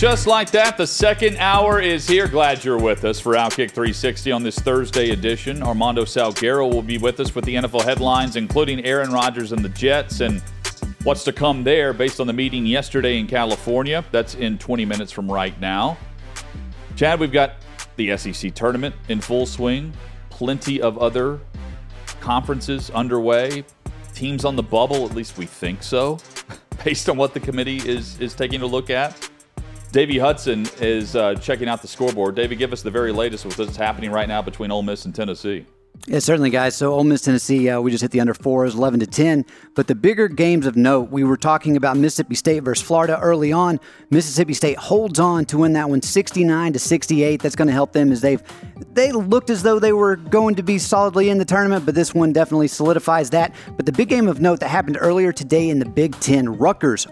Just like that, the second hour is here. Glad you're with us for Outkick 360 on this Thursday edition. Armando Salguero will be with us with the NFL headlines, including Aaron Rodgers and the Jets and what's to come there based on the meeting yesterday in California. That's in 20 minutes from right now. Chad, we've got the SEC tournament in full swing, plenty of other conferences underway, teams on the bubble, at least we think so, based on what the committee is is taking a look at. Davey Hudson is uh, checking out the scoreboard. Davey, give us the very latest with what's happening right now between Ole Miss and Tennessee. Yeah, certainly, guys. So Ole Miss, Tennessee, uh, we just hit the under fours, eleven to ten. But the bigger games of note, we were talking about Mississippi State versus Florida early on. Mississippi State holds on to win that one, sixty-nine to sixty-eight. That's going to help them as they've they looked as though they were going to be solidly in the tournament, but this one definitely solidifies that. But the big game of note that happened earlier today in the Big Ten, Rutgers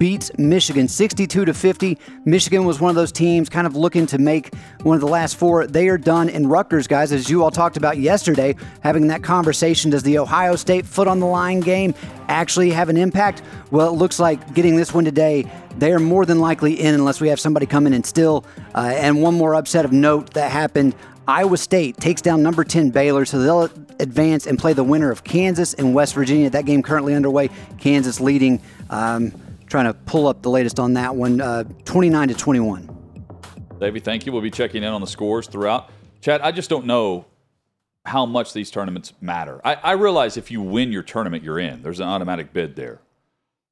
beats Michigan 62 to 50. Michigan was one of those teams kind of looking to make one of the last four. They are done. in Rutgers, guys, as you all talked about yesterday, having that conversation, does the Ohio State foot on the line game actually have an impact? Well, it looks like getting this one today, they are more than likely in unless we have somebody come in and still. Uh, and one more upset of note that happened Iowa State takes down number 10 Baylor, so they'll advance and play the winner of Kansas and West Virginia. That game currently underway. Kansas leading. Um, trying to pull up the latest on that one, uh, 29 to 21. Davey, thank you. We'll be checking in on the scores throughout. Chad, I just don't know how much these tournaments matter. I, I realize if you win your tournament, you're in. There's an automatic bid there.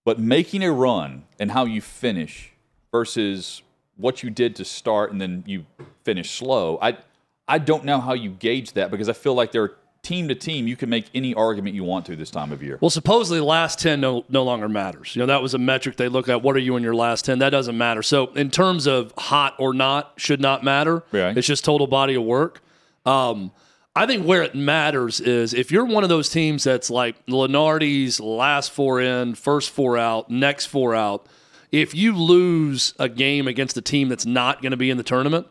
But making a run and how you finish versus what you did to start and then you finish slow, I I don't know how you gauge that because I feel like there are team to team, you can make any argument you want to this time of year. Well, supposedly last 10 no, no longer matters. You know, that was a metric they look at. What are you in your last 10? That doesn't matter. So, in terms of hot or not, should not matter. Right. It's just total body of work. Um, I think where it matters is if you're one of those teams that's like Lunardi's last four in, first four out, next four out, if you lose a game against a team that's not going to be in the tournament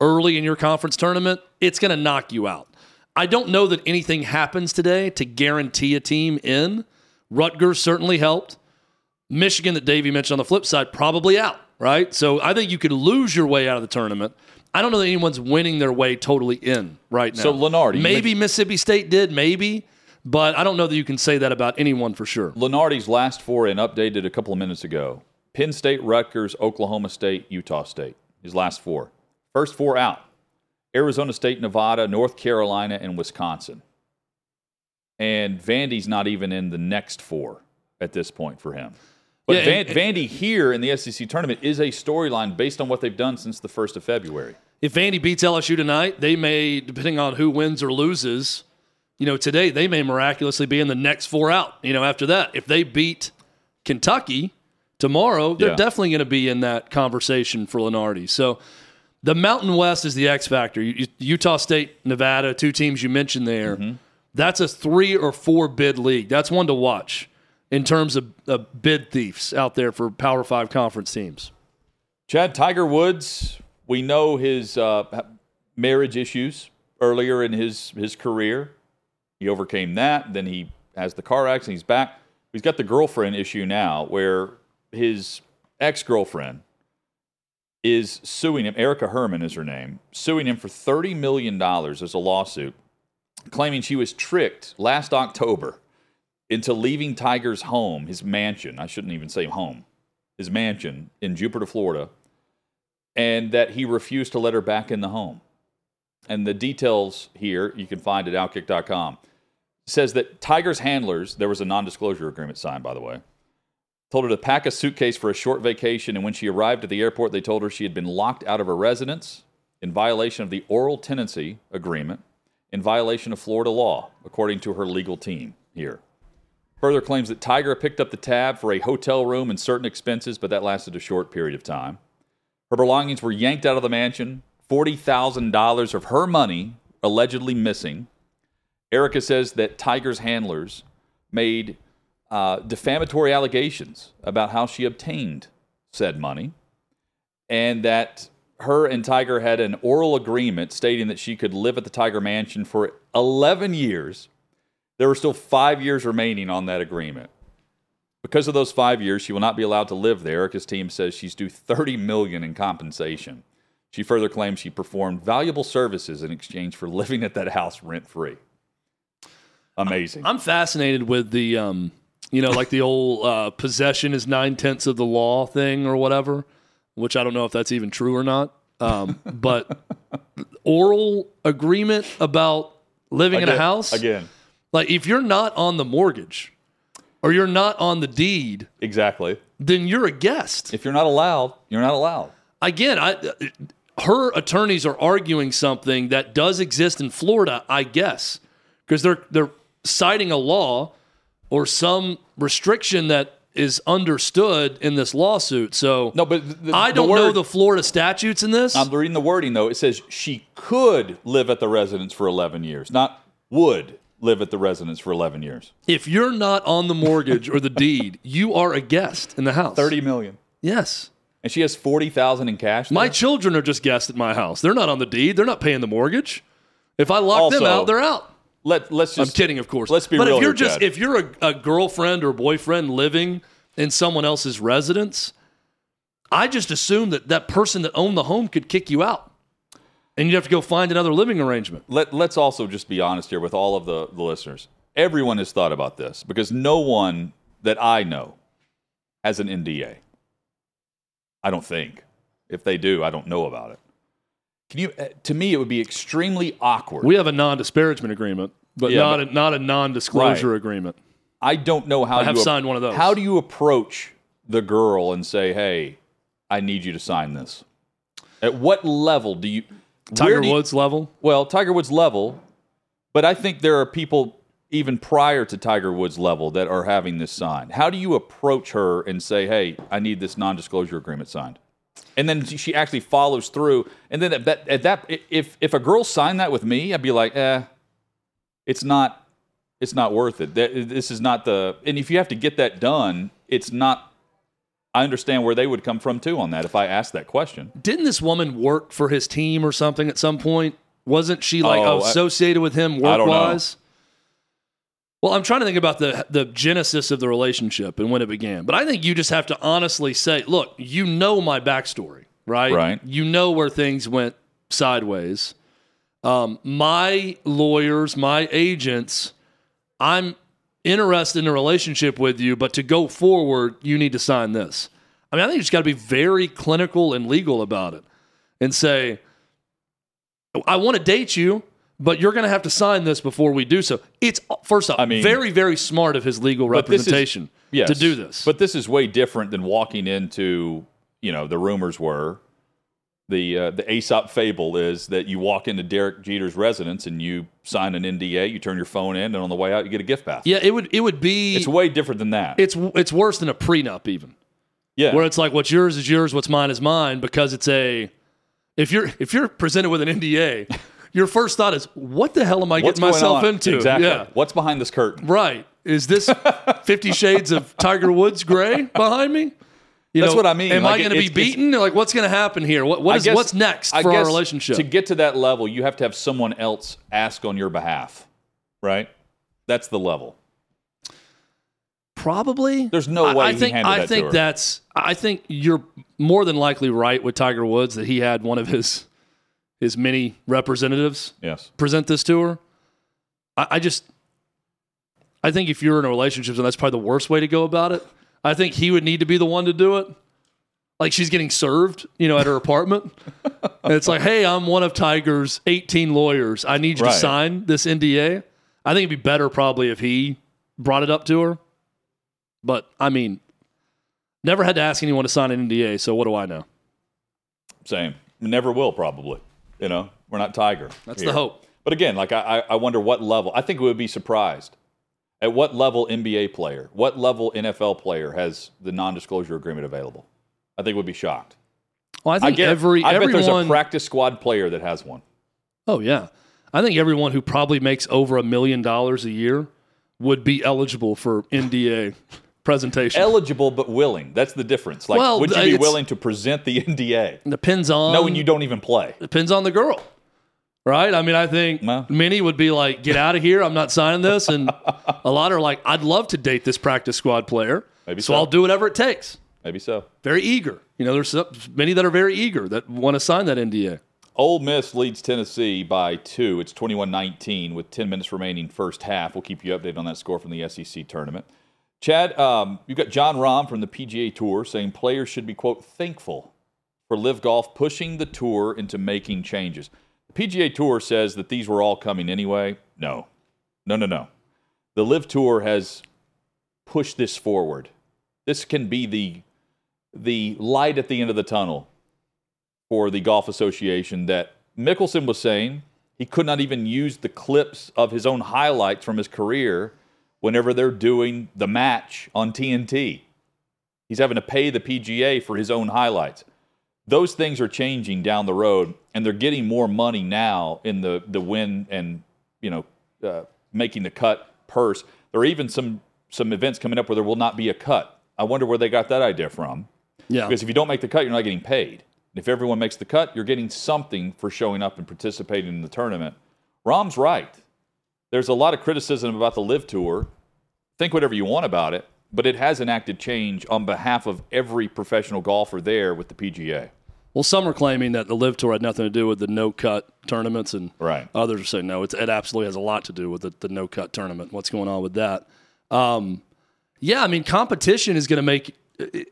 early in your conference tournament, it's going to knock you out. I don't know that anything happens today to guarantee a team in. Rutgers certainly helped. Michigan, that Davey mentioned on the flip side, probably out, right? So I think you could lose your way out of the tournament. I don't know that anyone's winning their way totally in right now. So Lunardi. maybe Mississippi State did, maybe, but I don't know that you can say that about anyone for sure. Lunardi's last four and updated a couple of minutes ago: Penn State, Rutgers, Oklahoma State, Utah State. His last four, first four out. Arizona State, Nevada, North Carolina, and Wisconsin. And Vandy's not even in the next four at this point for him. But Yeah, Van, and- Vandy here in the SEC tournament is a storyline based on what they've done since the 1st of February. If Vandy beats LSU tonight, they may, depending on who wins or loses, you know, today they may miraculously be in the next four out. You know, after that, if they beat Kentucky tomorrow, they're Yeah. definitely going to be in that conversation for Lunardi. So the Mountain West is the X factor. Utah State, Nevada, two teams you mentioned there. That's a three or four bid league. That's one to watch in terms of, of bid thieves out there for Power Five conference teams. Chad Tiger Woods, we know his uh, marriage issues earlier in his, his career. He overcame that. Then he has the car accident. He's back. He's got the girlfriend issue now where his ex girlfriend is suing him. Erica Herman is her name, suing him for $30 million as a lawsuit, claiming she was tricked last October into leaving Tiger's home, his mansion. I shouldn't even say home, his mansion in Jupiter, Florida, and that he refused to let her back in the home. And the details here you can find at outkick.com says that Tiger's handlers, there was a non disclosure agreement signed, by the way, told her to pack a suitcase for a short vacation. And when she arrived at the airport, they told her she had been locked out of her residence in violation of the oral tenancy agreement, in violation of Florida law, according to her legal team here. Further claims that Tiger picked up the tab for a hotel room and certain expenses, but that lasted a short period of time. Her belongings were yanked out of the mansion, $40,000 of her money allegedly missing. Erica says that Tiger's handlers made uh, defamatory allegations about how she obtained said money and that her and Tiger had an oral agreement stating that she could live at the Tiger Mansion for 11 years. There were still five years remaining on that agreement. Because of those five years, she will not be allowed to live there. Erica's team says she's due 30 million in compensation. She further claims she performed valuable services in exchange for living at that house rent free. Amazing. I'm fascinated with the, um, you know, like the old uh, possession is nine tenths of the law thing or whatever, which I don't know if that's even true or not. Um, but oral agreement about living in a house, Again. like if you're not on the mortgage or you're not on the deed, Exactly. then you're a guest. If you're not allowed, you're not allowed. Again, I, her attorneys are arguing something that does exist in Florida, I guess, because they're they're citing a law or some restriction that is understood in this lawsuit. So No, but the, I don't know word- the Florida statutes in this. I'm reading the wording though. It says she could live at the residence for 11 years, not would live at the residence for 11 years. if you're not on the mortgage or the deed, you are a guest in the house. 30 million. Yes. And she has 40,000 in cash. My children are just guests at my house. They're not on the deed. They're not paying the mortgage. If I lock them out, they're out. Let let's I'm kidding, of course. Let's be but real if you're here, just Chad. if you're a, a girlfriend or boyfriend living in someone else's residence, I just assume that that person that owned the home could kick you out, and you'd have to go find another living arrangement. let let's also just be honest here with all of the, the listeners. Everyone has thought about this because no one that I know has an NDA. I don't think. If they do, I don't know about it. Can you? uh, To me, it would be extremely awkward. We have a non-disparagement agreement, but Yeah, not but- a, not a non-disclosure Right. agreement. I don't know how I have you signed one of those. How do you approach the girl and say, "Hey, I need you to sign this"? At what level do you? Tiger do you- Woods level. well, Tiger Woods level, but I think there are people even prior to Tiger Woods level that are having this signed. How do you approach her and say, "Hey, I need this non-disclosure agreement signed"? And then she actually follows through. And then at that, at that if if a girl signed that with me, I'd be like, eh, it's not it's not worth it. That- This is not the and if you have to get that done, it's not. I understand where they would come from too on that if I asked that question. Didn't this woman work for his team or something at some point? Wasn't she like Oh, I- associated with him I work wise? Well, I'm trying to think about the the genesis of the relationship and when it began. But I think you just have to honestly say, look, you know my backstory, right? Right. You know where things went sideways. Um, my lawyers, my agents, I'm interested in a relationship with you, but to go forward, you need to sign this. I mean, I think you just got to be very clinical and legal about it and say, I want to date you, but you're going to have to sign this before we do so. It's first off, I mean- very, very smart of his legal this is- representation yes, to do this. But this is way different than walking into, you know, the rumors were the uh, the Aesop fable is that you walk into Derek Jeter's residence and you sign an NDA, you turn your phone in, and on the way out you get a gift pass. yeah, it would it would be It's way different than that. it's it's worse than a prenup even. yeah. where it's like what's yours is yours, what's mine is mine, because it's a if you're if you're presented with an NDA, your first thought is what the hell am I What's getting myself on? into? Exactly. Yeah, What's behind this curtain? right. Is this Fifty Shades of Tiger Woods gray behind me? You That's what I mean. Am Like, I going to be beaten? Like, what's going to happen here? What, what I is guess- what's next I for our relationship? To get to that level, you have to have someone else ask on your behalf, right? That's the level. Probably. There's no way I he think I that think that's. I think you're more than likely right with Tiger Woods that he had one of his his many representatives Yes. present this to her. I, I just, I think if you're in a relationship, and that's probably the worst way to go about it. I think he would need to be the one to do it. Like she's getting served, you know, at her apartment. and it's like, hey, I'm one of Tiger's 18 lawyers. I need you Right. to sign this NDA. I think it'd be better probably if he brought it up to her. But I mean, never had to ask anyone to sign an NDA, so what do I know? Same. Never will, probably. You know, we're not Tiger. That's here. the hope. But again, like I, I I wonder what level. I think we would be surprised. At what level NBA player, what level NFL player has the non-disclosure agreement available? I think we'd be shocked. Well, I think get, every I everyone, bet there's a practice squad player that has one. Oh yeah, I think everyone who probably makes over a million dollars a year would be eligible for NDA presentation. Eligible but willing. That's the difference. Like, Well, would you be willing to present the NDA depends on knowing you don't even play? depends on the girl. Right? I mean, I think many would be like, get out of here. I'm not signing this. And a lot are like, I'd love to date this practice squad player. Maybe so. so. I'll do whatever it takes. Maybe so. Very eager. You know, there's many that are very eager that want to sign that NDA. Ole Miss leads Tennessee by two. It's 21 19 with 10 minutes remaining first half. We'll keep you updated on that score from the SEC tournament. Chad, um, you've got Jon Rahm from the PGA Tour saying players should be, quote, thankful for LIV Golf pushing the tour into making changes. The PGA Tour says that these were all coming anyway. No, no, no, no. The LIV Tour has pushed this forward. This can be the the light at the end of the tunnel for the Golf Association that Mickelson was saying he could not even use the clips of his own highlights from his career whenever they're doing the match on TNT. He's having to pay the PGA for his own highlights. Those things are changing down the road, and they're getting more money now in the the win and you know uh, making the cut purse. There are even some some events coming up where there will not be a cut. I wonder where they got that idea from. Yeah. Because if you don't make the cut, you're not getting paid. If everyone makes the cut, you're getting something for showing up and participating in the tournament. Rahm's right. There's a lot of criticism about the LIV Tour. Think whatever you want about it, but it has enacted change on behalf of every professional golfer there with the PGA. Well, some are claiming that the LIV Tour had nothing to do with the no cut tournaments, and Right. others are saying no, it's, it absolutely has a lot to do with the, the no cut tournament. What's going on with that? Um, yeah, I mean, competition is going to make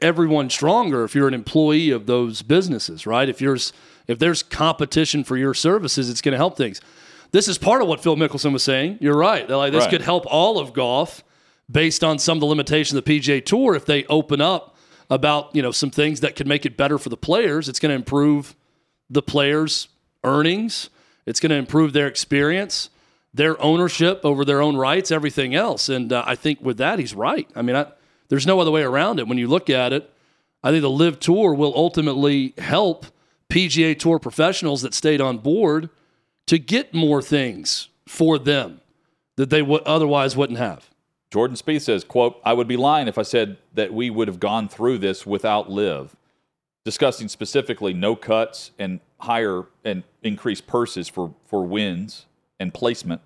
everyone stronger if you're an employee of those businesses, right? If you're if there's competition for your services, it's going to help things. This is part of what Phil Mickelson was saying. You're right. They're like this Right. could help all of golf based on some of the limitations of the PGA Tour if they open up about you know some things that could make it better for the players. It's going to improve the players' earnings. It's going to improve their experience, their ownership over their own rights, everything else. And uh, I think with that, he's right. I mean, I, there's no other way around it. When you look at it, I think the LIV Tour will ultimately help PGA Tour professionals that stayed on board to get more things for them that they would otherwise wouldn't have. Jordan Spieth says, quote, I would be lying if I said that we would have gone through this without LIV, discussing specifically no cuts and higher and increased purses for, for wins and placement.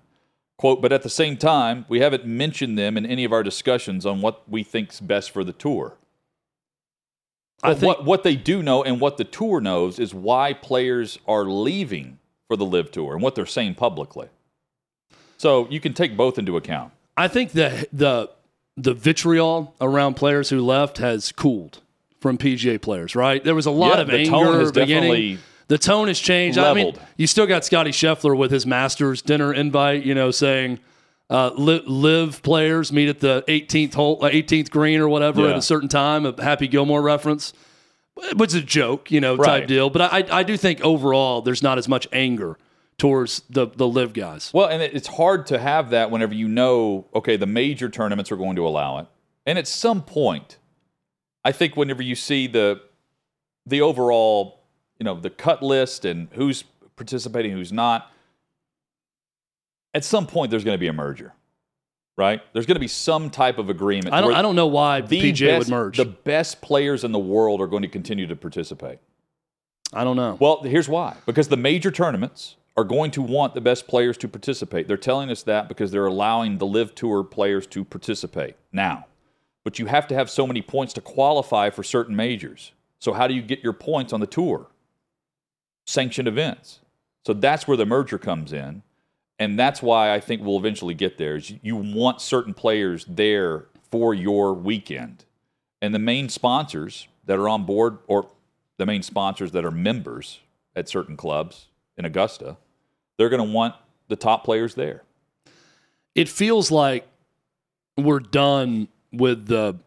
Quote, but at the same time, we haven't mentioned them in any of our discussions on what we think's best for the tour. I think what, what they do know and what the tour knows is why players are leaving for the LIV Tour and what they're saying publicly. So you can take both into account. I think the the the vitriol around players who left has cooled from PGA players. Right, there was a lot Yeah, of the anger tone has beginning. definitely the tone has changed. I mean, you still got Scotty Scheffler with his Masters dinner invite. You know, saying. Uh, li- live players meet at the 18th hole, uh, 18th green or whatever Yeah. at a certain time. A Happy Gilmore reference, which is a joke, you know, type Right. deal. But I, I do think overall there's not as much anger towards the the live guys. Well, and it's hard to have that whenever you know, okay, the major tournaments are going to allow it. And at some point, I think whenever you see the the overall, you know, the cut list and who's participating, who's not, at some point there's going to be a merger. Right? There's going to be some type of agreement. I don't I don't know why the PGA best, would merge. The best players in the world are going to continue to participate. I don't know. Well, here's why. Because the major tournaments are going to want the best players to participate. They're telling us that because they're allowing the LIV Tour players to participate now. But you have to have so many points to qualify for certain majors. So how do you get your points on the tour? Sanctioned events. So that's where the merger comes in. And that's why I think we'll eventually get there. Is you want certain players there for your weekend. And the main sponsors that are on board or the main sponsors that are members at certain clubs in Augusta, they're going to want the top players there. it feels like we're done with the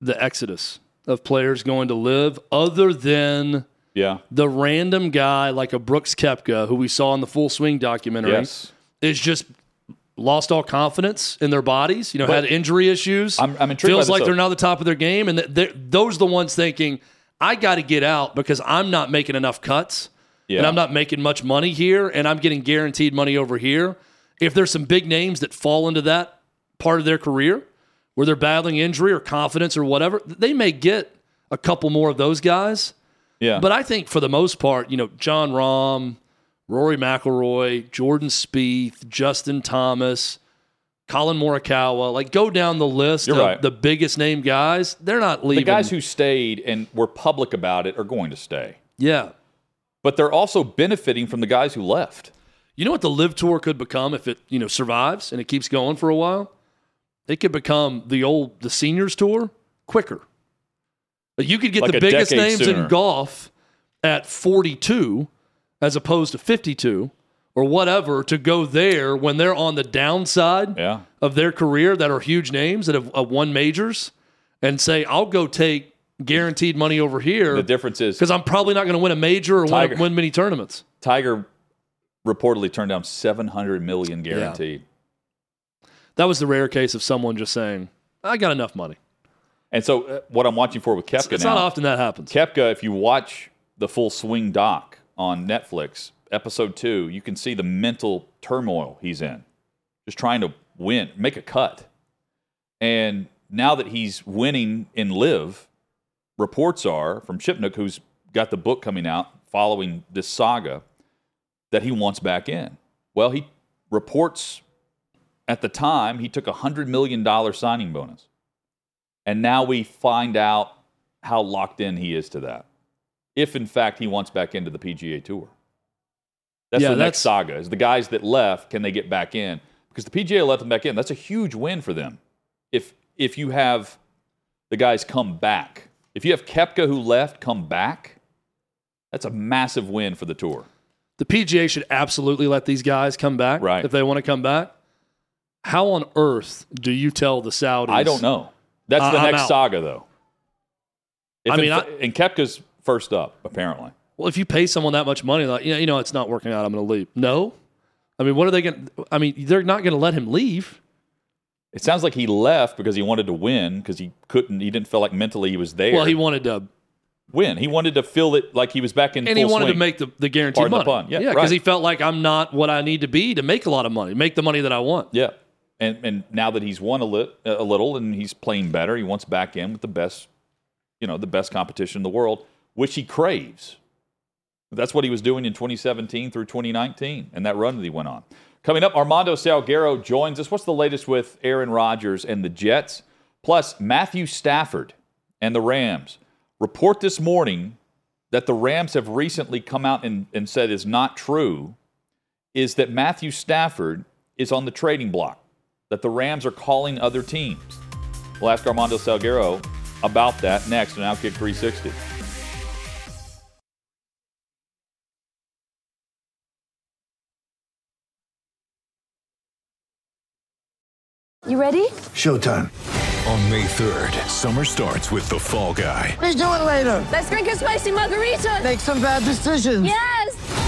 the exodus of players going to live other than Yeah. the random guy like a Brooks Koepka who we saw in the full swing documentary Yes. is just lost all confidence in their bodies. You know, had injury issues. I'm- I'm intrigued Feels like they're not the top of their game, and those are the ones thinking, "I got to get out because I'm not making enough cuts, Yeah. and I'm not making much money here, and I'm getting guaranteed money over here." If there's some big names that fall into that part of their career where they're battling injury or confidence or whatever, they may get a couple more of those guys. Yeah. But I think for the most part, you know, Jon Rahm, Rory McIlroy, Jordan Spieth, Justin Thomas, Collin Morikawa, like go down the list You're of right. the biggest name guys. They're not leaving. the guys who stayed and were public about it are going to stay. yeah. But they're also benefiting from the guys who left. You know what the LIV Tour could become if it, you know, survives and it keeps going for a while? It could become the old the seniors tour quicker. You could get Like the biggest names sooner. in golf at 42 as opposed to 52 or whatever to go there when they're on the downside Yeah. of their career that are huge names that have, have won majors and say, I'll go take guaranteed money over here The difference is because I'm probably not going to win a major or win, Tiger. win many tournaments. Tiger reportedly turned down 700 million guaranteed. That was the rare case of someone just saying, I got enough money. And so uh, what I'm watching for with Koepka It's now. not often that happens. Koepka, if you watch the full swing doc on Netflix, episode two, you can see the mental turmoil he's in. Just trying to win, make a cut. And now that he's winning in live, reports are from Shipnuck, who's got the book coming out following this saga, that he wants back in. Well, he reports at the time he took a $100 million signing bonus. And now we find out how locked in he is to that. If in fact he wants back into the PGA Tour. That's Yeah, the that's- next saga. Is the guys that left, can they get back in? Because the PGA let them back in. That's a huge win for them. If if you have the guys come back. If you have Koepka who left come back, that's a massive win for the tour. The PGA should absolutely let these guys come back Right. if they want to come back. How on earth do you tell the Saudis? I don't know. That's the I'm next out. saga though. If I mean, I- and Koepka's first up, apparently. Well, if you pay someone that much money, like, you know, you know it's not working out, I'm going to leave. No. I mean, what are they going to I mean, they're not going to let him leave. It sounds like he left because he wanted to win because he couldn't. He didn't feel like mentally he was there. Well, he wanted to win. He wanted to feel it like he was back in. and he wanted swing. to make the, the guaranteed Pardon the money. pun. Yeah, because right. he felt like I'm not what I need to be to make a lot of money, make the money that I want. Yeah, and and now that he's won a, lit, a little and he's playing better, he wants back in with the best, you know, the best competition in the world, which he craves. That's what he was doing in 2017 through 2019, and that run that he went on. Coming up, Armando Salguero joins us. What's the latest with Aaron Rodgers and the Jets? Plus, Matthew Stafford and the Rams. Report this morning that the Rams have recently come out and, and said is not true is that Matthew Stafford is on the trading block, that the Rams are calling other teams. We'll ask Armando Salguero about that next on Outkick 360. You ready? Showtime. On May 3rd, summer starts with The Fall Guy. Let's do it later. Let's drink a spicy margarita. Make some bad decisions. Yes.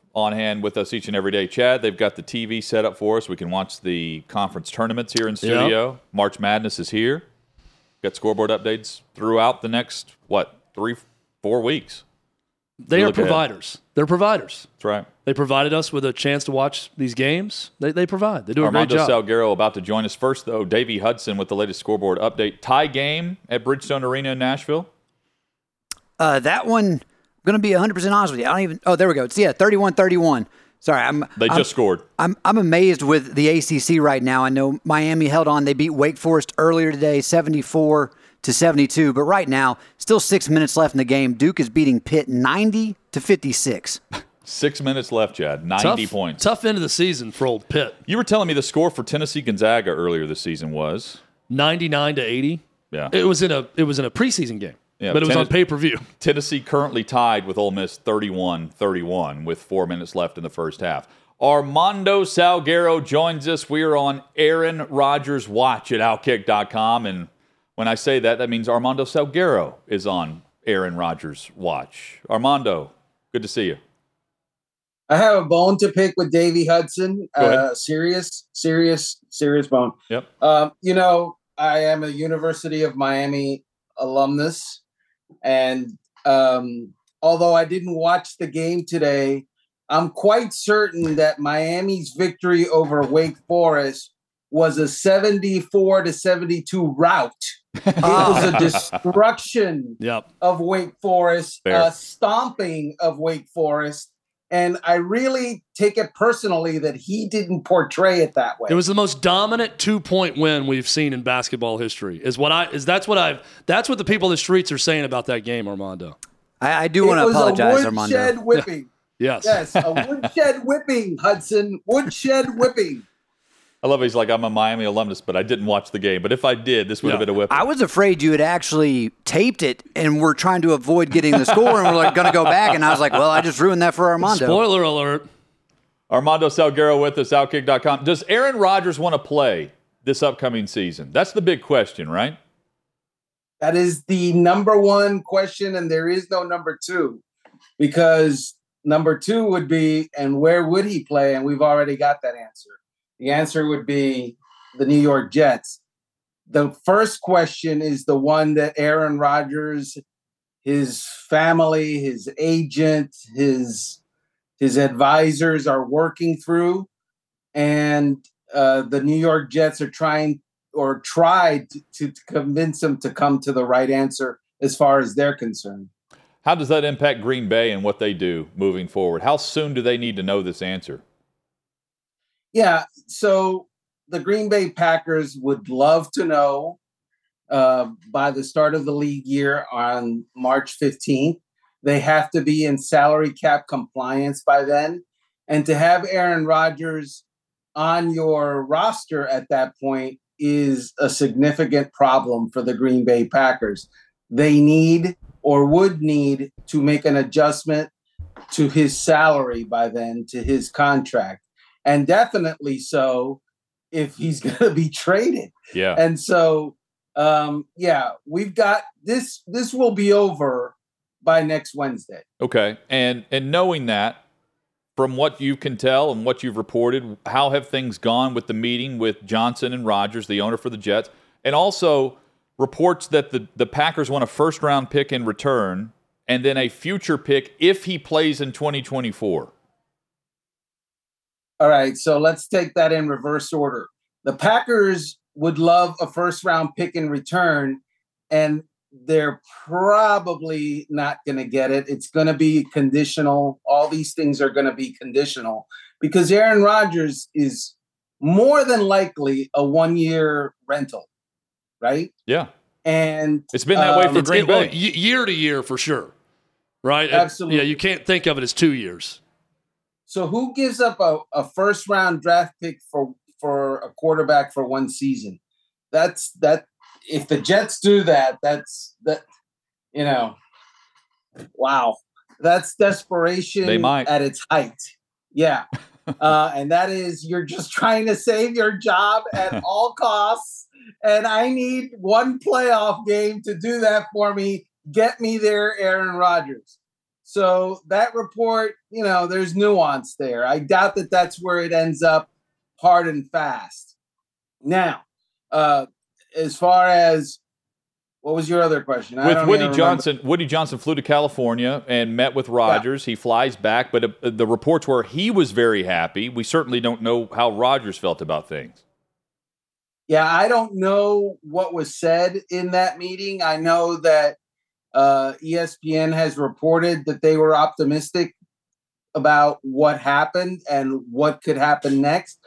on hand with us each and every day. Chad, they've got the TV set up for us. We can watch the conference tournaments here in studio. March Madness is here. Got scoreboard updates throughout the next, what, three, four weeks. They You are look ahead. providers. They're providers. That's right. They provided us with a chance to watch these games. They, they provide. They do a Armando great job. Salguero about to join us first, though. Davey Hudson with the latest scoreboard update. Tie game at Bridgestone Arena in Nashville. Uh, that one, I'm going to be 100% honest with you. I don't even, oh, there we go. It's, yeah, 31 31. Sorry, I'm. They I'm- just scored. I'm I'm amazed with the ACC right now. I know Miami held on; they beat Wake Forest earlier today, 74 to 72. But right now, still six minutes left in the game. Duke is beating Pitt 90 to 56. Six minutes left, Chad. 90 tough, points. Tough end of the season for old Pitt. You were telling me the score for Tennessee Gonzaga earlier this season was. 99 to 80. Yeah. It was in a it was in a preseason game. Yeah, but it was on pay per view. Tennessee currently tied with Ole Miss 31 31 with four minutes left in the first half. Armando Salguero joins us. We are on Aaron Rodgers Watch at Outkick.com. And when I say that, that means Armando Salguero is on Aaron Rodgers Watch. Armando, good to see you. I have a bone to pick with Davey Hudson. Go ahead. Uh, serious, serious, serious bone. Yep. Um, you know, I am a University of Miami alumnus, and um, although I didn't watch the game today, I'm quite certain that Miami's victory over Wake Forest was a 74 to 72 rout. It was a destruction Yep. of Wake Forest, Fair. a stomping of Wake Forest. And I really take it personally that he didn't portray it that way. It was the most dominant two point win we've seen in basketball history. Is what I is that's what I've that's what the people in the streets are saying about that game, Armando. I, I do want to apologize, a Armando. woodshed whipping. Yes. yes, a woodshed whipping, Hudson. Woodshed whipping. I love it. He's like, I'm a Miami alumnus, but I didn't watch the game. But if I did, this would have been a whip. I was afraid you had actually taped it and we're trying to avoid getting the score and we're like going to go back. And I was like, well, I just ruined that for Armando. Spoiler alert. Armando Salguero with us, Outkick.com. Does Aaron Rodgers want to play this upcoming season? That's the big question, right? That is the number one question, and there is no number two because number two would be, and where would he play? And we've already got that answer. The answer would be the New York Jets. The first question is the one that Aaron Rodgers, his family, his agent, his his advisors are working through, and uh, the New York Jets are trying or tried to, to convince him to come to the right answer as far as they're concerned. How does that impact Green Bay and what they do moving forward? How soon do they need to know this answer? Yeah, so the Green Bay Packers would love to know uh, by the start of the league year on March 15th. They have to be in salary cap compliance by then. And to have Aaron Rodgers on your roster at that point is a significant problem for the Green Bay Packers. They need or would need to make an adjustment to his salary by then, to his contract and definitely so if he's going to be traded. Yeah. And so, um, yeah, we've got this. This will be over by next Wednesday. Okay. And and knowing that, from what you can tell and what you've reported, how have things gone with the meeting with Johnson and Rodgers, the owner for the Jets, and also reports that the, the Packers want a first round pick in return and then a future pick if he plays in 2024. All right, so let's take that in reverse order. The Packers would love a first round pick in return, and they're probably not going to get it. It's going to be conditional. All these things are going to be conditional because Aaron Rodgers is more than likely a one year rental, right? Yeah. And It's been that way um, for It's Green it- well, Bay. year to year for sure. Right? It- Absolutely. yeah, you can't think of it as two years. So who gives up a, a first round draft pick for for a quarterback for one season? That's that if the Jets do that, that's that you know wow. That's desperation They might. at its height. Yeah. uh, and that is you're just trying to save your job at all costs. And I need one playoff game to do that for me. Get me there, Aaron Rodgers. So that report, you know, there's nuance there. I doubt that that's where it ends up hard and fast. Now, uh, as far as what was your other question? I with don't Woody even remember. Johnson, Woody Johnson flew to California and met with Rodgers. He flies back, but uh, the reports were he was very happy. We certainly don't know how Rodgers felt about things. Yeah, I don't know what was said in that meeting. I know that uh, ESPN has reported that they were optimistic about what happened and what could happen next.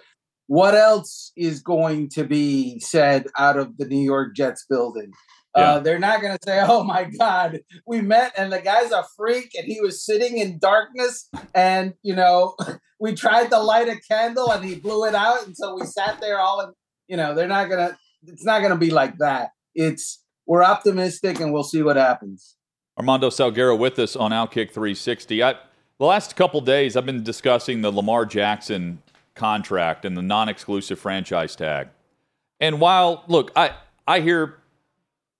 What else is going to be said out of the New York Jets building? Yeah. Uh, they're not going to say, "Oh my God, we met and the guy's a freak and he was sitting in darkness and you know we tried to light a candle and he blew it out and so we sat there all in." You know, they're not gonna. It's not gonna be like that. It's we're optimistic and we'll see what happens. Armando Salguero with us on Outkick 360. I, the last couple days, I've been discussing the Lamar Jackson contract and the non-exclusive franchise tag. And while look, I I hear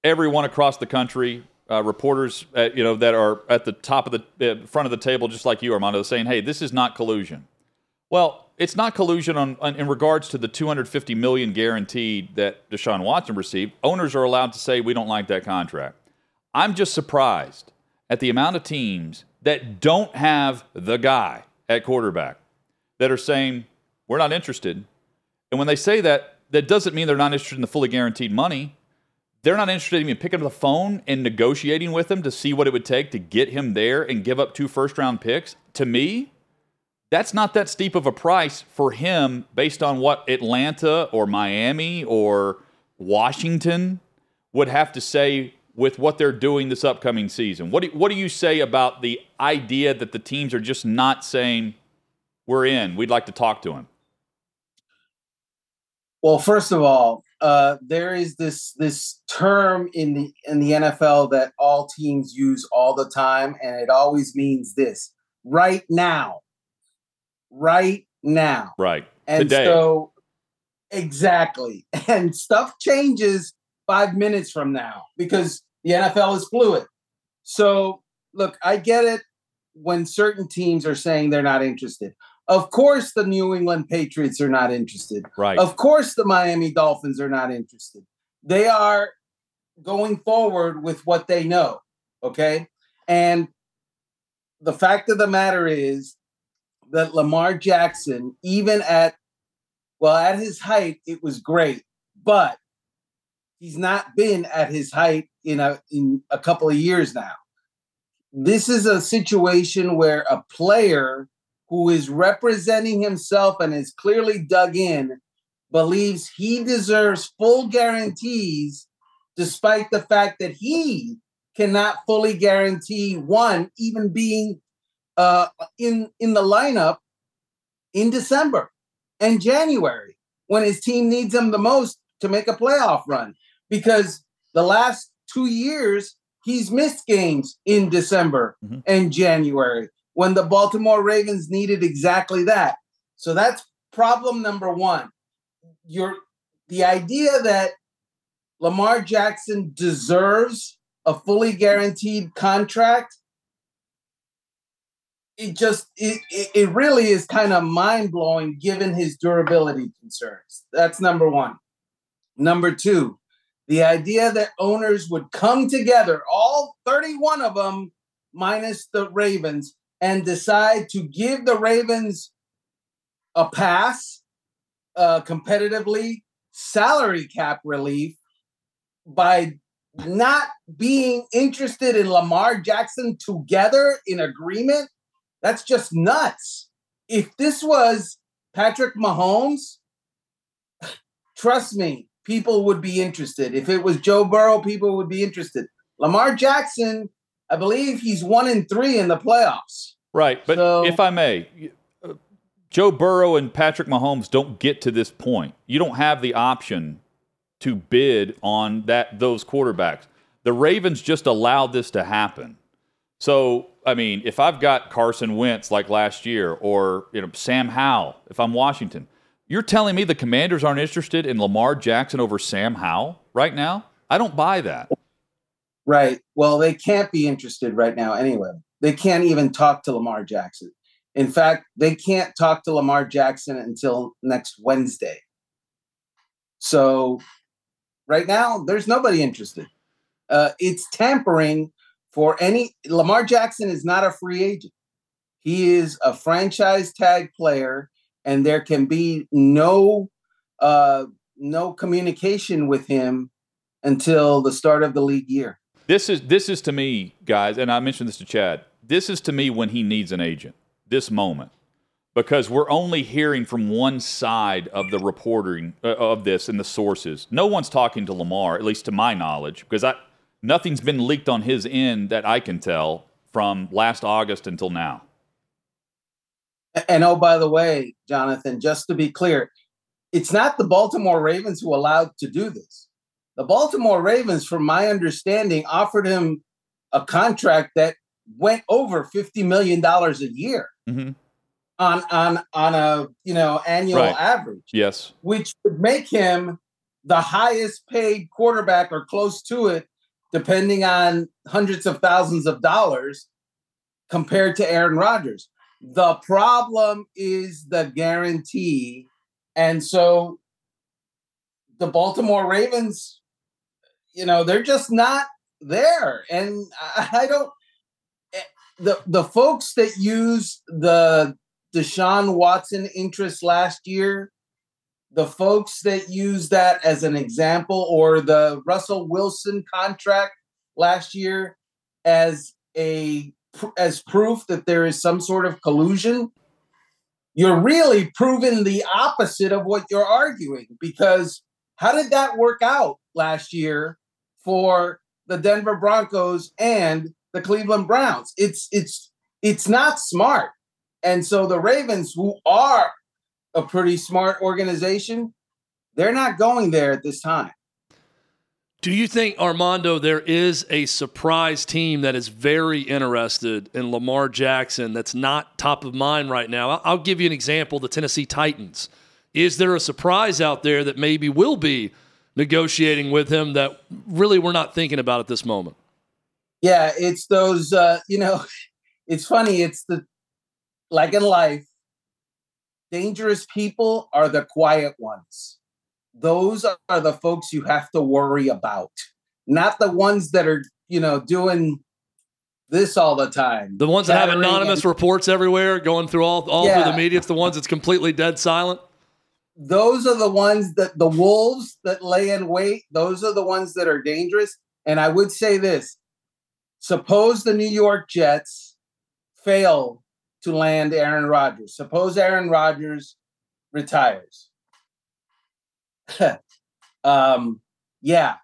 everyone across the country, uh, reporters, uh, you know, that are at the top of the uh, front of the table, just like you, Armando, saying, "Hey, this is not collusion." Well, it's not collusion on, on in regards to the 250 million guaranteed that Deshaun Watson received. Owners are allowed to say we don't like that contract. I'm just surprised at the amount of teams that don't have the guy at quarterback that are saying we're not interested. And when they say that, that doesn't mean they're not interested in the fully guaranteed money. They're not interested in even picking up the phone and negotiating with him to see what it would take to get him there and give up two first round picks. To me, that's not that steep of a price for him based on what Atlanta or Miami or Washington would have to say with what they're doing this upcoming season. What do, what do you say about the idea that the teams are just not saying, we're in, we'd like to talk to him? Well, first of all, uh, there is this this term in the in the NFL that all teams use all the time, and it always means this: right now, right now, Right. And Today. so, exactly, and stuff changes five minutes from now because the NFL is fluid. So, look, I get it when certain teams are saying they're not interested. Of course, the New England Patriots are not interested. Right. Of course, the Miami Dolphins are not interested. They are going forward with what they know. Okay. And the fact of the matter is that Lamar Jackson, even at, well, at his height, it was great, but he's not been at his height in a, in a couple of years now. This is a situation where a player who is representing himself and is clearly dug in believes he deserves full guarantees despite the fact that he cannot fully guarantee one even being uh, in in the lineup in December and January when his team needs him the most to make a playoff run because the last 2 years he's missed games in December Mhm. and January when the Baltimore Ravens needed exactly that. So that's problem number 1. Your the idea that Lamar Jackson deserves a fully guaranteed contract it just it, it, really is kind of mind-blowing given his durability concerns. That's number one. Number two the idea that owners would come together all 31 of them minus the ravens and decide to give the ravens a pass uh, competitively salary cap relief by not being interested in Lamar Jackson together in agreement, that's just nuts. If this was Patrick Mahomes, trust me, people would be interested. If it was Joe Burrow, people would be interested. Lamar Jackson, I believe he's one in three in the playoffs. Right. But So- if I may, uh, Joe Burrow and Patrick Mahomes don't get to this point. You don't have the option to bid on that those quarterbacks. The Ravens just allowed this to happen. So, I mean, if I've got Carson Wentz like last year or, you know, Sam Howell, if I'm Washington, you're telling me the Commanders aren't interested in Lamar Jackson over Sam Howell right now? I don't buy that. Right. Well, they can't be interested right now anyway. They can't even talk to Lamar Jackson. In fact, they can't talk to Lamar Jackson until next Wednesday. So, right now, there's nobody interested. Uh, it's tampering for any. Lamar Jackson is not a free agent. He is a franchise tag player, and there can be no uh, no communication with him until the start of the league year. This is this is to me, guys, and I mentioned this to Chad. This is to me when he needs an agent. This moment, because we're only hearing from one side of the reporting uh, of this and the sources. No one's talking to Lamar, at least to my knowledge, because I nothing's been leaked on his end that I can tell from last August until now. And oh, by the way, Jonathan, just to be clear, it's not the Baltimore Ravens who allowed to do this. The Baltimore Ravens, from my understanding, offered him a contract that went over $50 million a year Mm-hmm. on on on a you know annual Right. average, Yes. which would make him the highest paid quarterback or close to it, depending on hundreds of thousands of dollars compared to Aaron Rodgers. The problem is the guarantee. And so the Baltimore Ravens, you know, they're just not there. And I, don't the the folks that use the Deshaun Watson interest last year, the folks that use that as an example, or the Russell Wilson contract last year as a as proof that there is some sort of collusion, you're really proving the opposite of what you're arguing. Because how did that work out last year for the Denver Broncos and the Cleveland Browns? It's it's it's not smart. And so the Ravens, who are a pretty smart organization, they're not going there at this time. Do you think, Armando, there is a surprise team that is very interested in Lamar Jackson that's not top of mind right now? I'll- give you an example the Tennessee Titans. Is there a surprise out there that maybe will be negotiating with him that really we're not thinking about at this moment? Yeah, it's those uh, you know, it's funny, it's the like in life, dangerous people are the quiet ones. Those are the folks you have to worry about, not the ones that are, you know, doing this all the time. The ones that have anonymous and- reports everywhere going through all, all through the media. It's the ones that's completely dead silent. those are the ones that the wolves that lay in wait those are the ones that are dangerous and i would say this suppose the new york jets fail to land aaron rodgers suppose aaron rodgers retires um yeah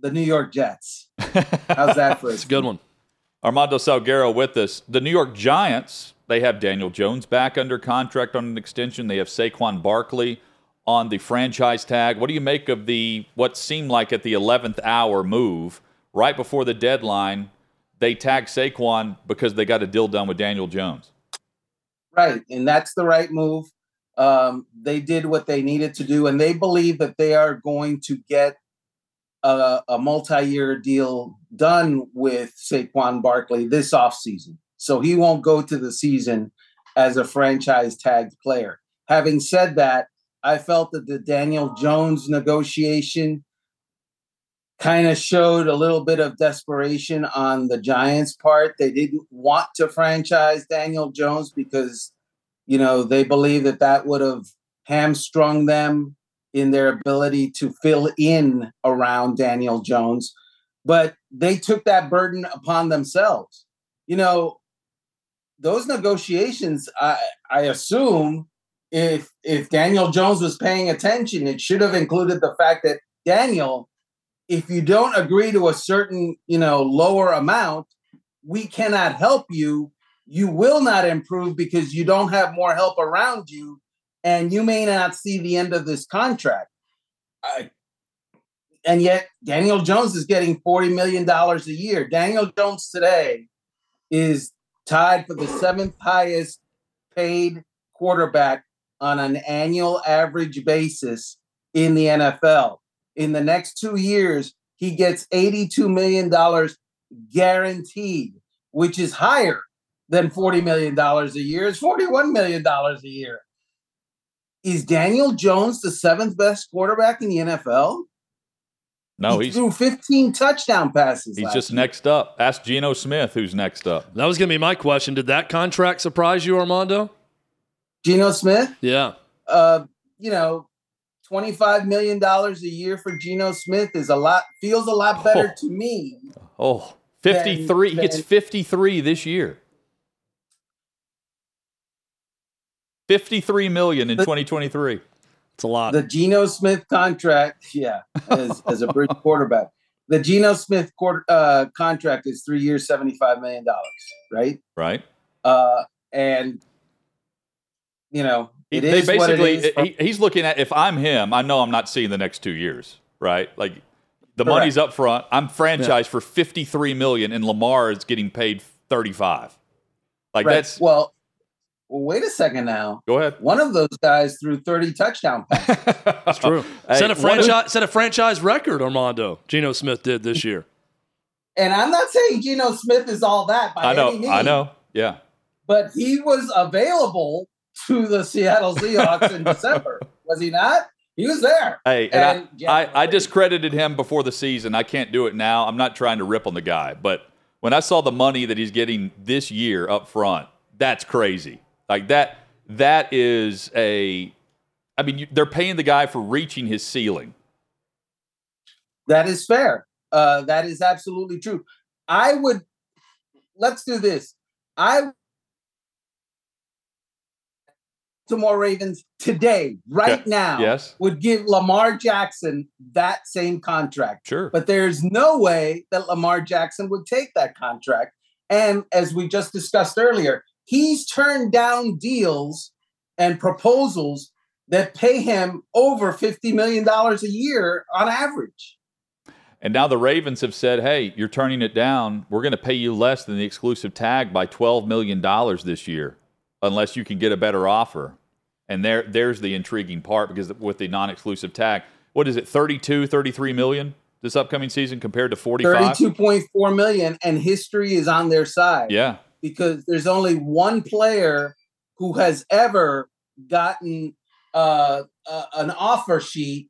the new york jets how's that for It's a good one. Armando Salguero with us. The New York Giants, they have Daniel Jones back under contract on an extension. They have Saquon Barkley on the franchise tag. What do you make of the what seemed like at the 11th hour move right before the deadline? They tagged Saquon because they got a deal done with Daniel Jones. Right, and that's the right move. Um, they did what they needed to do, and they believe that they are going to get a, a multi-year deal done with Saquon Barkley this offseason. So he won't go to the season as a franchise tagged player. Having said that, I felt that the Daniel Jones negotiation kind of showed a little bit of desperation on the Giants' part. They didn't want to franchise Daniel Jones because, you know, they believe that that would have hamstrung them in their ability to fill in around Daniel Jones. But they took that burden upon themselves. You know, those negotiations, I, I assume, if if Daniel Jones was paying attention, it should have included the fact that Daniel, if you don't agree to a certain, you know, lower amount, we cannot help you. You will not improve because you don't have more help around you, and you may not see the end of this contract. I, and yet, Daniel Jones is getting forty million dollars a year. Daniel Jones today is tied for the seventh highest paid quarterback on an annual average basis in the NFL. In the next two years, he gets $82 million guaranteed, which is higher than $40 million a year. It's $41 million a year. Is Daniel Jones the seventh best quarterback in the NFL? No, he he's threw 15 touchdown passes. he's just year. next up. Ask Geno Smith who's next up. That was going to be my question. Did that contract surprise you, Armando? Geno Smith. Yeah. uh, you know, twenty-five million dollars a year for Geno Smith is a lot. Feels a lot better Oh. to me. Oh, 53. he gets then- 53 this year. 53 million in 2023. It's a lot. The Geno Smith contract, yeah, as, as a bridge quarterback. The Geno Smith quarter, uh, contract is three years, $75 million, right? Right. Uh, and, you know, He, it they is basically is from- he, he's looking at if I'm him, I know I'm not seeing the next two years, right? Like the Correct. money's up front. I'm franchised for 53 million, and Lamar is getting paid 35. Like right. that's well, well, wait a second now. go ahead. One of those guys threw 30 touchdown passes. That's True. Hey, set a what if- franchise set a franchise record, Armando. Geno Smith did this year. and I'm not saying Geno Smith is all that by I know. any means, I know. Yeah. but he was available to the Seattle Seahawks in December, was he not? He was there. Hey, and, And I, yeah, I, I discredited him before the season. I can't do it now. I'm not trying to rip on the guy, but when I saw the money that he's getting this year up front, that's crazy. Like that, that is a. I mean, you, they're paying the guy for reaching his ceiling. That is fair. Uh, that is absolutely true. I would. Let's do this. I. Baltimore Ravens today, right now, Yes. would give Lamar Jackson that same contract. Sure. But there's no way that Lamar Jackson would take that contract. And as we just discussed earlier, he's turned down deals and proposals that pay him over $50 million a year on average. And now the Ravens have said, hey, you're turning it down. We're going to pay you less than the exclusive tag by $12 million this year, unless you can get a better offer. And there, there's the intriguing part because with the non exclusive tag, what is it, 32, 33 million this upcoming season compared to 45? 32.4 million and history is on their side Yeah. because there's only one player who has ever gotten uh, uh, an offer sheet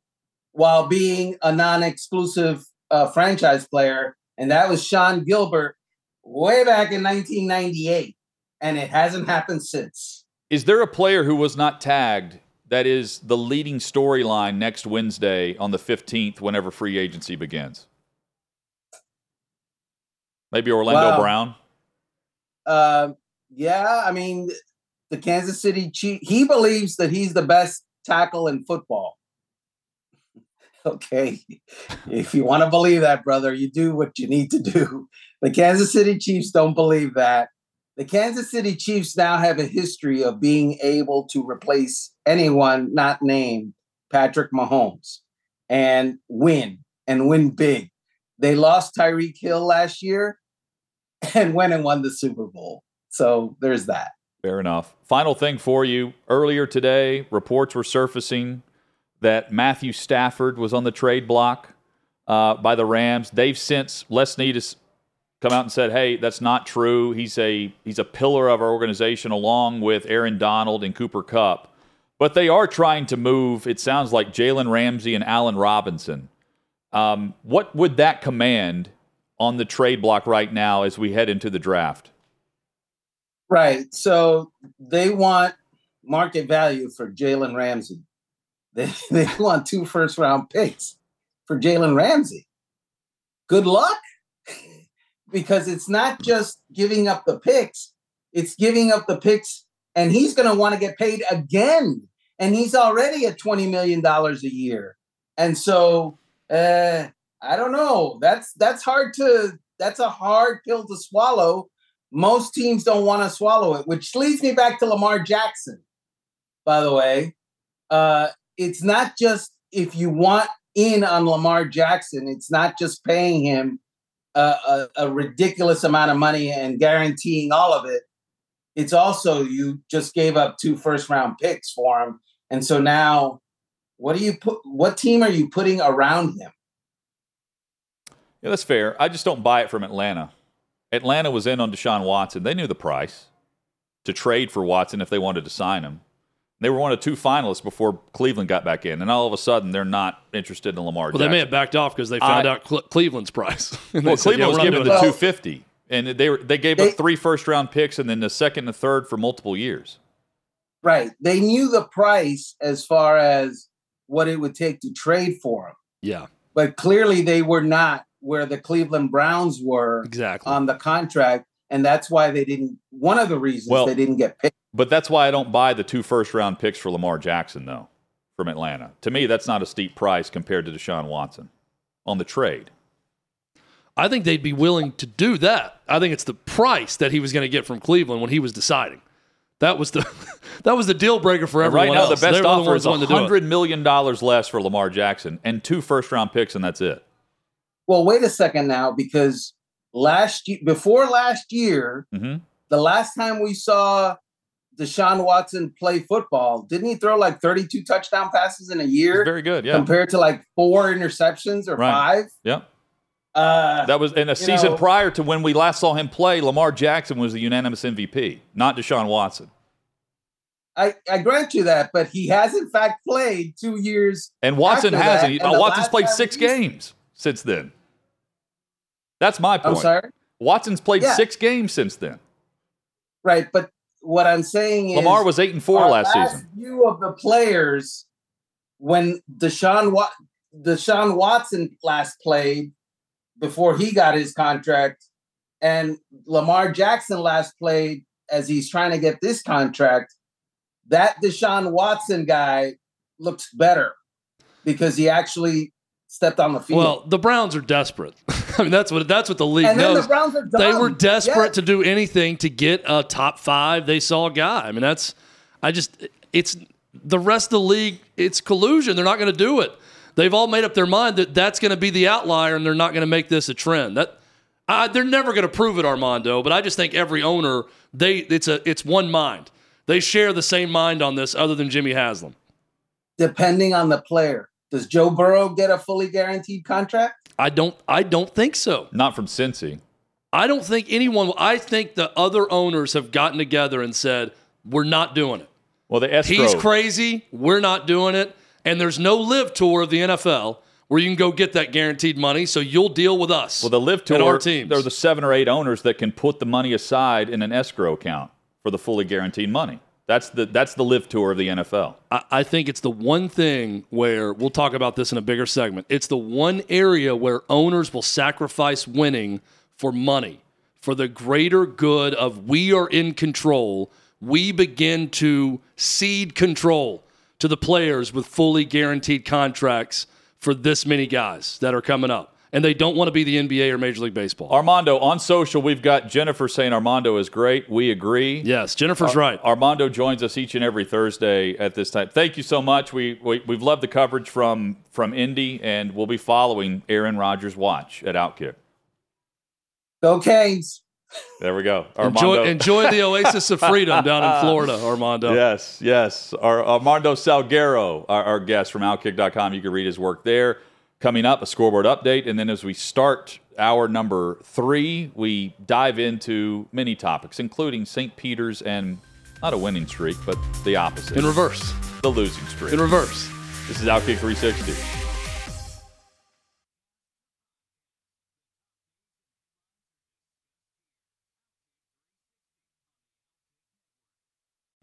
while being a non-exclusive uh, franchise player and that was Sean Gilbert way back in 1998 and it hasn't happened since Is there a player who was not tagged that is the leading storyline next Wednesday on the 15th whenever free agency begins? Maybe Orlando Wow. Brown? uh, yeah I mean the Kansas City Chief he believes that he's the best tackle in football okay if you want to believe that brother you do what you need to do the Kansas City Chiefs don't believe that the Kansas City Chiefs now have a history of being able to replace anyone not named Patrick Mahomes and win and win big. They lost Tyreek Hill last year and went and won the Super Bowl. So there's that. Fair enough. Final thing for you. Earlier today, reports were surfacing that Matthew Stafford was on the trade block uh, by the Rams. They've since Les Snead has come out and said, "Hey, that's not true. He's a he's a pillar of our organization, along with Aaron Donald and Cooper Kupp." But they are trying to move. It sounds like Jalen Ramsey and Allen Robinson. Um, what would that command on the trade block right now as we head into the draft? Right. So they want market value for Jalen Ramsey. They, they want two first round picks for Jalen Ramsey. Good luck. Because it's not just giving up the picks, it's giving up the picks, and he's going to want to get paid again. And he's already at $20 million a year. And so uh, I don't know. That's that's hard to that's a hard pill to swallow most teams don't want to swallow it, which leads me back to Lamar Jackson. By the way, uh, it's not just if you want in on Lamar Jackson, it's not just paying him a, a, a ridiculous amount of money and guaranteeing all of it. It's also you just gave up two first round picks for him, and so now, what do you put? What team are you putting around him? Yeah, that's fair. I just don't buy it from Atlanta. Atlanta was in on Deshaun Watson. They knew the price to trade for Watson if they wanted to sign him. They were one of two finalists before Cleveland got back in, and all of a sudden they're not interested in Lamar. Well, Jackson. they may have backed off because they found I- out Cle- Cleveland's price. Well, said, Cleveland "Yeah, was we're not given the two fifty, and they were, they gave They- up three first round picks and then the second and third for multiple years. Right. They knew the price as far as what it would take to trade for him. Yeah, but clearly they were not where the Cleveland Browns were exactly. on the contract. And that's why they didn't. One of the reasons Well- they didn't get picked. But that's why I don't buy the two first round picks for Lamar Jackson, though, from Atlanta. To me, that's not a steep price compared to Deshaun Watson on the trade. I think they'd be willing to do that. I think it's the price that he was going to get from Cleveland when he was deciding. That was the that was the deal breaker for everyone right now, else. the best They were offer ones is wanting to do it. $100 million less for Lamar Jackson and two first round picks, and that's it. Well, wait a second now, because last year, before last year, hmm the last time we saw Deshaun Watson play football, didn't he throw like 32 touchdown passes in a year Very good. Yeah. compared to like four interceptions or Right. five? yeah. Uh, That was in a season know- prior to when we last saw him play. Lamar Jackson was the unanimous MVP, not Deshaun Watson. I, I grant you that, but he has in fact played two years. And Watson hasn't. that, He- and Watson's played six games since then. That's my point. I'm point. sorry, Watson's played Yeah. six games since then. right? But what I'm saying is, Lamar was eight and four our last last season. View of the players when Deshaun Wat- Deshaun Watson last played before he got his contract, and Lamar Jackson last played as he's trying to get this contract. That Deshaun Watson guy looks better because he actually stepped on the field. Well, the Browns are desperate. I mean, that's what that's what the league and knows. the they were desperate to do anything to get a top five. They saw a guy. I mean, that's I just it's the rest of the league. It's collusion. They're not going to do it. They've all made up their mind that that's going to be the outlier, and they're not going to make this a trend. That uh, they're never going to prove it, Armando. But I just think every owner they it's a it's one mind. They share the same mind on this, other than Jimmy Haslam. depending on the player. Does Joe Burrow get a fully guaranteed contract? I don't I don't think so. Not from Cincy. I don't think anyone. I think the other owners have gotten together and said we're not doing it. Well, the escrow. He's crazy. We're not doing it. And there's no LIV Tour of the NFL where you can go get that guaranteed money. So you'll deal with us. Well, the live and tour. our teams. There are the seven or eight owners that can put the money aside in an escrow account for the fully guaranteed money. That's the that's the LIV Tour of the NFL. I, I think it's the one thing where we'll talk about this in a bigger segment. It's the one area where owners will sacrifice winning for money, for the greater good of we are in control. We begin to cede control to the players with fully guaranteed contracts for this many guys that are coming up. And they don't want to be the NBA or Major League Baseball. Armando on social, we've got Jennifer saying Armando is great. We agree. yes, Jennifer's right. Armando joins us each and every Thursday at this time. Thank you so much. We, we we've loved the coverage from from Indy, and we'll be following Aaron Rodgers' watch at Outkick. Go Canes. There we go. Enjoy, Armando. enjoy the oasis of freedom down in Florida, Armando. Yes, yes. Our, Armando Salguero, our, our guest from Outkick.com. You can read his work there. Coming up, a scoreboard update. And then as we start hour number three, we dive into many topics, including St. Peter's and not a winning streak, but the opposite. In reverse. the losing streak. In reverse. This is Outkick 360.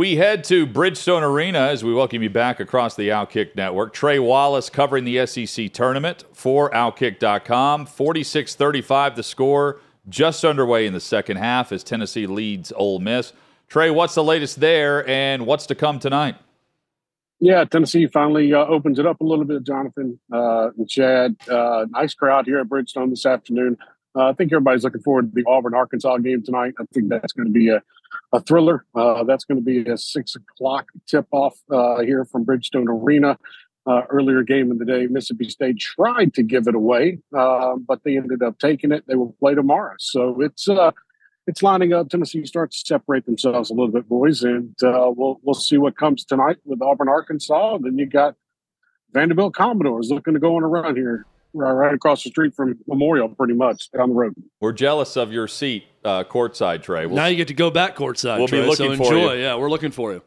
We head to Bridgestone Arena as we welcome you back across the Outkick Network. Trey Wallace covering the SEC tournament for Outkick.com. 46 35 the score, just underway in the second half as Tennessee leads Ole Miss. Trey, what's the latest there and what's to come tonight? Yeah, Tennessee finally uh, opens it up a little bit, Jonathan uh, and Chad. Uh, nice crowd here at Bridgestone this afternoon. Uh, I think everybody's looking forward to the Auburn Arkansas game tonight. I think that's going to be a, a thriller. Uh, that's going to be a six o'clock tip off uh, here from Bridgestone Arena. Uh, earlier game of the day, Mississippi State tried to give it away, uh, but they ended up taking it. They will play tomorrow, so it's uh, it's lining up. Tennessee starts to separate themselves a little bit, boys, and uh, we'll we'll see what comes tonight with Auburn, Arkansas. Then you got Vanderbilt Commodores looking to go on a run here right, right across the street from Memorial, pretty much down the road. We're jealous of your seat uh, courtside, Trey. We'll now you get to go back courtside. We'll be looking so for enjoy. you. Yeah, we're looking for you.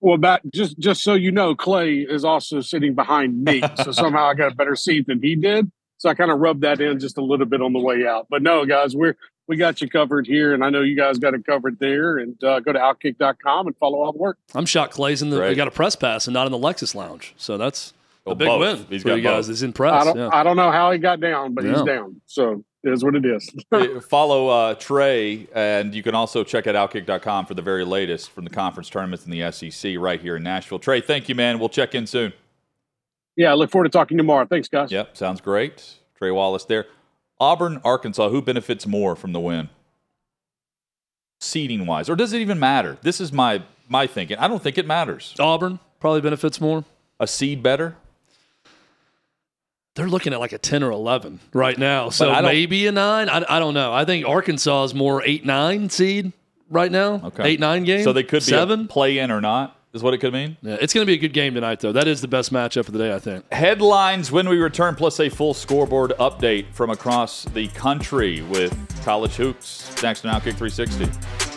Well, back just just so you know, Clay is also sitting behind me, so somehow I got a better seat than he did. So I kind of rubbed that in just a little bit on the way out. But no, guys, we're we got you covered here, and I know you guys got it covered there. And uh, go to outkick.com and follow all the work. I'm shocked Clay's in the. Great. We got a press pass and not in the Lexus Lounge. So that's Well, a big both. win He's for got you guys. both. He's in I don't Yeah. I don't know how he got down, but he's down. So it is what it is. Follow uh, Trey, and you can also check out Outkick.com for the very latest from the conference tournaments in the SEC right here in Nashville. Trey, thank you, man. We'll check in soon. yeah, I look forward to talking tomorrow. Thanks, guys. Yep, sounds great. Trey Wallace there. Auburn, Arkansas, who benefits more from the win? Seating wise, or does it even matter? This is my my thinking. I don't think it matters. Auburn probably benefits more. A seed better? They're looking at like a 10 or 11 right now. So maybe a nine. I, I don't know. I think Arkansas is more 8 9 seed right now. Okay. 8 9 game. So they could be 7. a play in or not, is what it could mean. Yeah, it's going to be a good game tonight, though. That is the best matchup of the day, I think. Headlines when we return, plus a full scoreboard update from across the country with college hoops. Next on Outkick 360.